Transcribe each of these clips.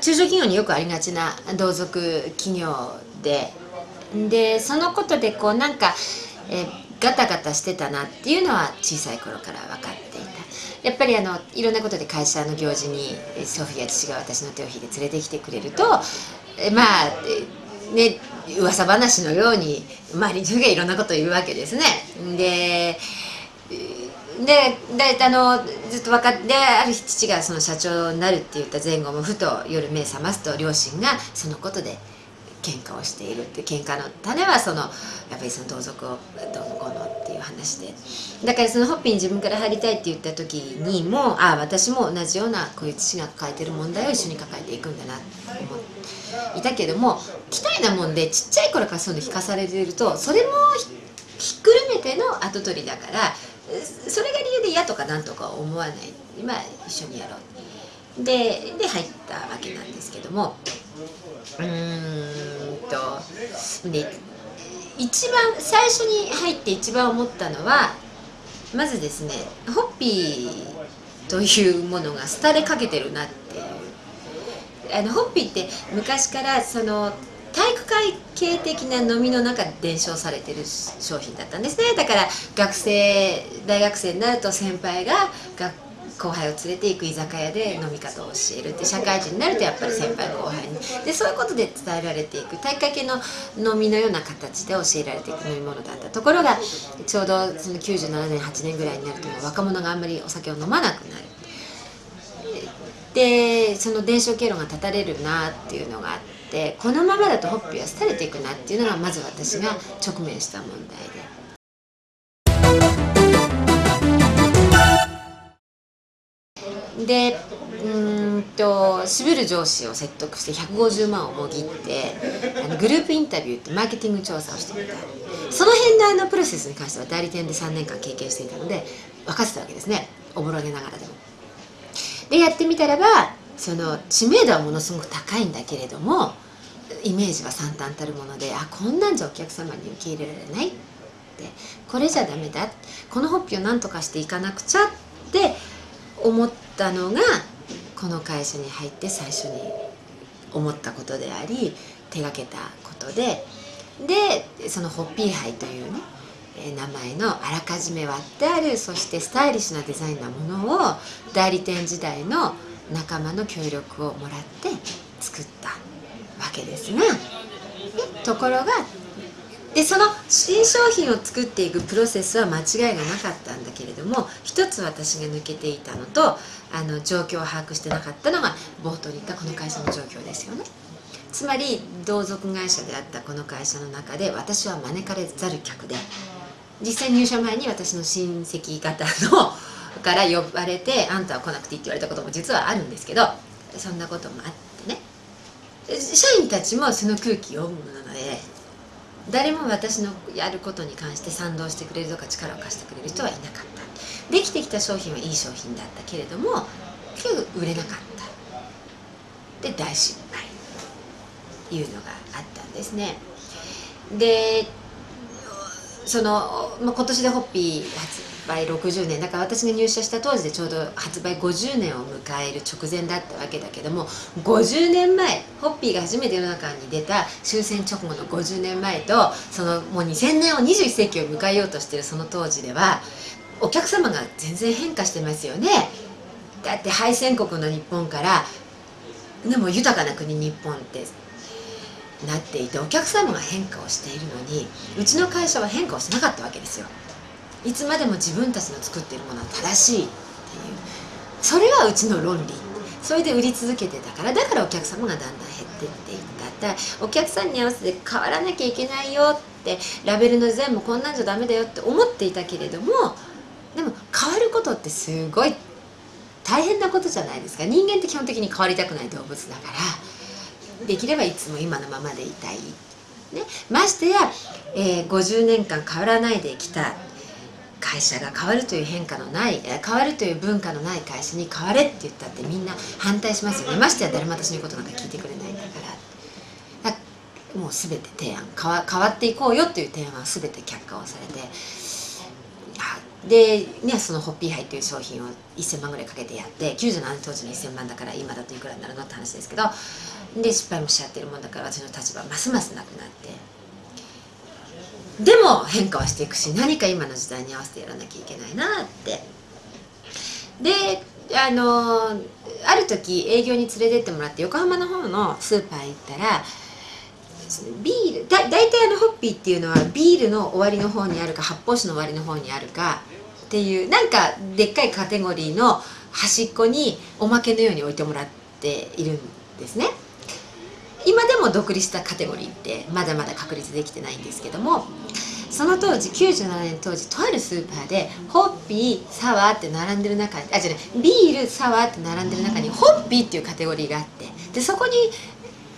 中小企業によくありがちな同族企業ででそのことでこうなんか、えガタガタしてたなっていうのは小さい頃から分かっていたやっぱりあのいろんなことで会社の行事に祖父や父が私の手を引いて連れてきてくれるとえまあね噂話のように周りの人がいろんなことを言うわけですね。ででであのずっと分かってある日父がその社長になるって言った前後もふと夜目覚ますと両親がそのことで喧嘩をしているって喧嘩の種はそのやっぱりその同族をどうのこうのっていう話で。だからそのホッピーに自分から入りたいって言った時にもああ私も同じようなこういう父が抱えてる問題を一緒に抱えていくんだなと思っていたけども期待なもんでちっちゃい頃からそういうの引かされているとそれもひっくるめての後取りだからそれが理由で嫌とかなんとか思わない。まあ一緒にやろう。でで入ったわけなんですけども。うーんと。で一番最初に入って一番思ったのはまずですねホッピーというものが廃れかけてるなっていう。あのホッピーって昔からその体育会系的な飲みの中で伝承されてる商品だったんですね。だから学生大学生になると先輩が後輩を連れて行く居酒屋で飲み方を教えるって社会人になるとやっぱり先輩後輩に。でそういうことで伝えられていく体育会系の飲みのような形で教えられていく飲み物だったところがちょうどその97年8年ぐらいになると若者があんまりお酒を飲まなくなる。でその伝承経路が断たれるなっていうのがあってこのままだとホッピーは廃れていくなっていうのがまず私が直面した問題で。でうんと渋る上司を説得して150万をもぎってあのグループインタビューってマーケティング調査をしてみたその辺のあのプロセスに関しては代理店で3年間経験していたので分かってたわけですねおぼろげながらでも。でやってみたらばその知名度はものすごく高いんだけれどもイメージは惨憺たるものであこんなんじゃお客様に受け入れられないって。これじゃダメだ。このホッピーを何とかしていかなくちゃって思ったのがこの会社に入って最初に思ったことであり手がけたことで。でそのホッピーハイというね名前のあらかじめ割ってあるそしてスタイリッシュなデザインなものを代理店時代の仲間の協力をもらって作ったわけですがところがでその新商品を作っていくプロセスは間違いがなかったんだけれども一つ私が抜けていたのとあの状況を把握してなかったのが冒頭に言ったこの会社の状況ですよね。つまり同族会社であったこの会社の中で私は招かれざる客で実際入社前に私の親戚方のから呼ばれて「あんたは来なくていい」って言われたことも実はあるんですけどそんなこともあってね。社員たちもその空気読むので誰も私のやることに関して賛同してくれるとか力を貸してくれる人はいなかった。できてきた商品はいい商品だったけれども結局売れなかった。で大失敗。いうのがあったんですね。でその、まあ、今年でホッピー発売60年。だから私が入社した当時でちょうど発売50年を迎える直前だったわけだけども50年前ホッピーが初めて世の中に出た終戦直後の50年前とそのもう2000年を21世紀を迎えようとしてるその当時ではお客様が全然変化してますよね。だって敗戦国の日本からでも豊かな国日本ってなっていてお客様が変化をしているのにうちの会社は変化をしなかったわけですよ。いつまでも自分たちの作っているものは正しいっていう。それはうちの論理。それで売り続けてたからだからお客様がだんだん減ってっていった。だお客さんに合わせて変わらなきゃいけないよってラベルのデザインもこんなんじゃダメだよって思っていたけれどもでも変わることってすごい大変なことじゃないですか。人間って基本的に変わりたくない動物だから。できればいつも今のままでいたい、ね、ましてや、えー、50年間変わらないできた会社が変わるという変化のない変わるという文化のない会社に変われって言ったってみんな反対しますよね。ましてや誰も私のことなんか聞いてくれないんだから。もう全て提案変わ変わっていこうよっていう提案は全て却下をされて。で、ね、そのホッピーハイっていう商品を1000万ぐらいかけてやって97年当時の1000万だから今だといくらになるのって話ですけど。で失敗もしちゃってるもんだから私の立場はますますなくなって。でも変化はしていくし何か今の時代に合わせてやらなきゃいけないなって。であのある時営業に連れてってもらって横浜の方のスーパー行ったらビールだ大体あのホッピーっていうのはビールの終わりの方にあるか発泡酒の終わりの方にあるかっていうなんかでっかいカテゴリーの端っこにおまけのように置いてもらっているんですね。今でも独立したカテゴリーってまだまだ確立できてないんですけどもその当時97年当時とあるスーパーでホッピーサワーって並んでる中あじゃないビールサワーって並んでる中にホッピーっていうカテゴリーがあってでそこに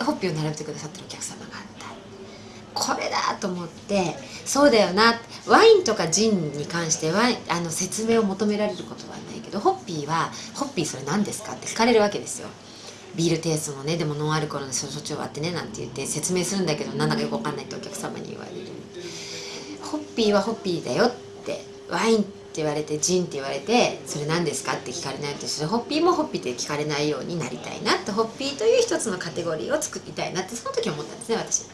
ホッピーを並べてくださってるお客様があったこれだと思ってそうだよなワインとかジンに関してはあの説明を求められることはないけどホッピーは「ホッピーそれ何ですか?」って聞かれるわけですよビールテイストのねでもノンアルコールの焼酎はあってねなんて言って説明するんだけどなんだかよくわかんないってお客様に言われる。ホッピーはホッピーだよってワインって言われてジンって言われてそれ何ですかって聞かれないとそれホッピーもホッピーって聞かれないようになりたいなってホッピーという一つのカテゴリーを作りたいなってその時思ったんですね私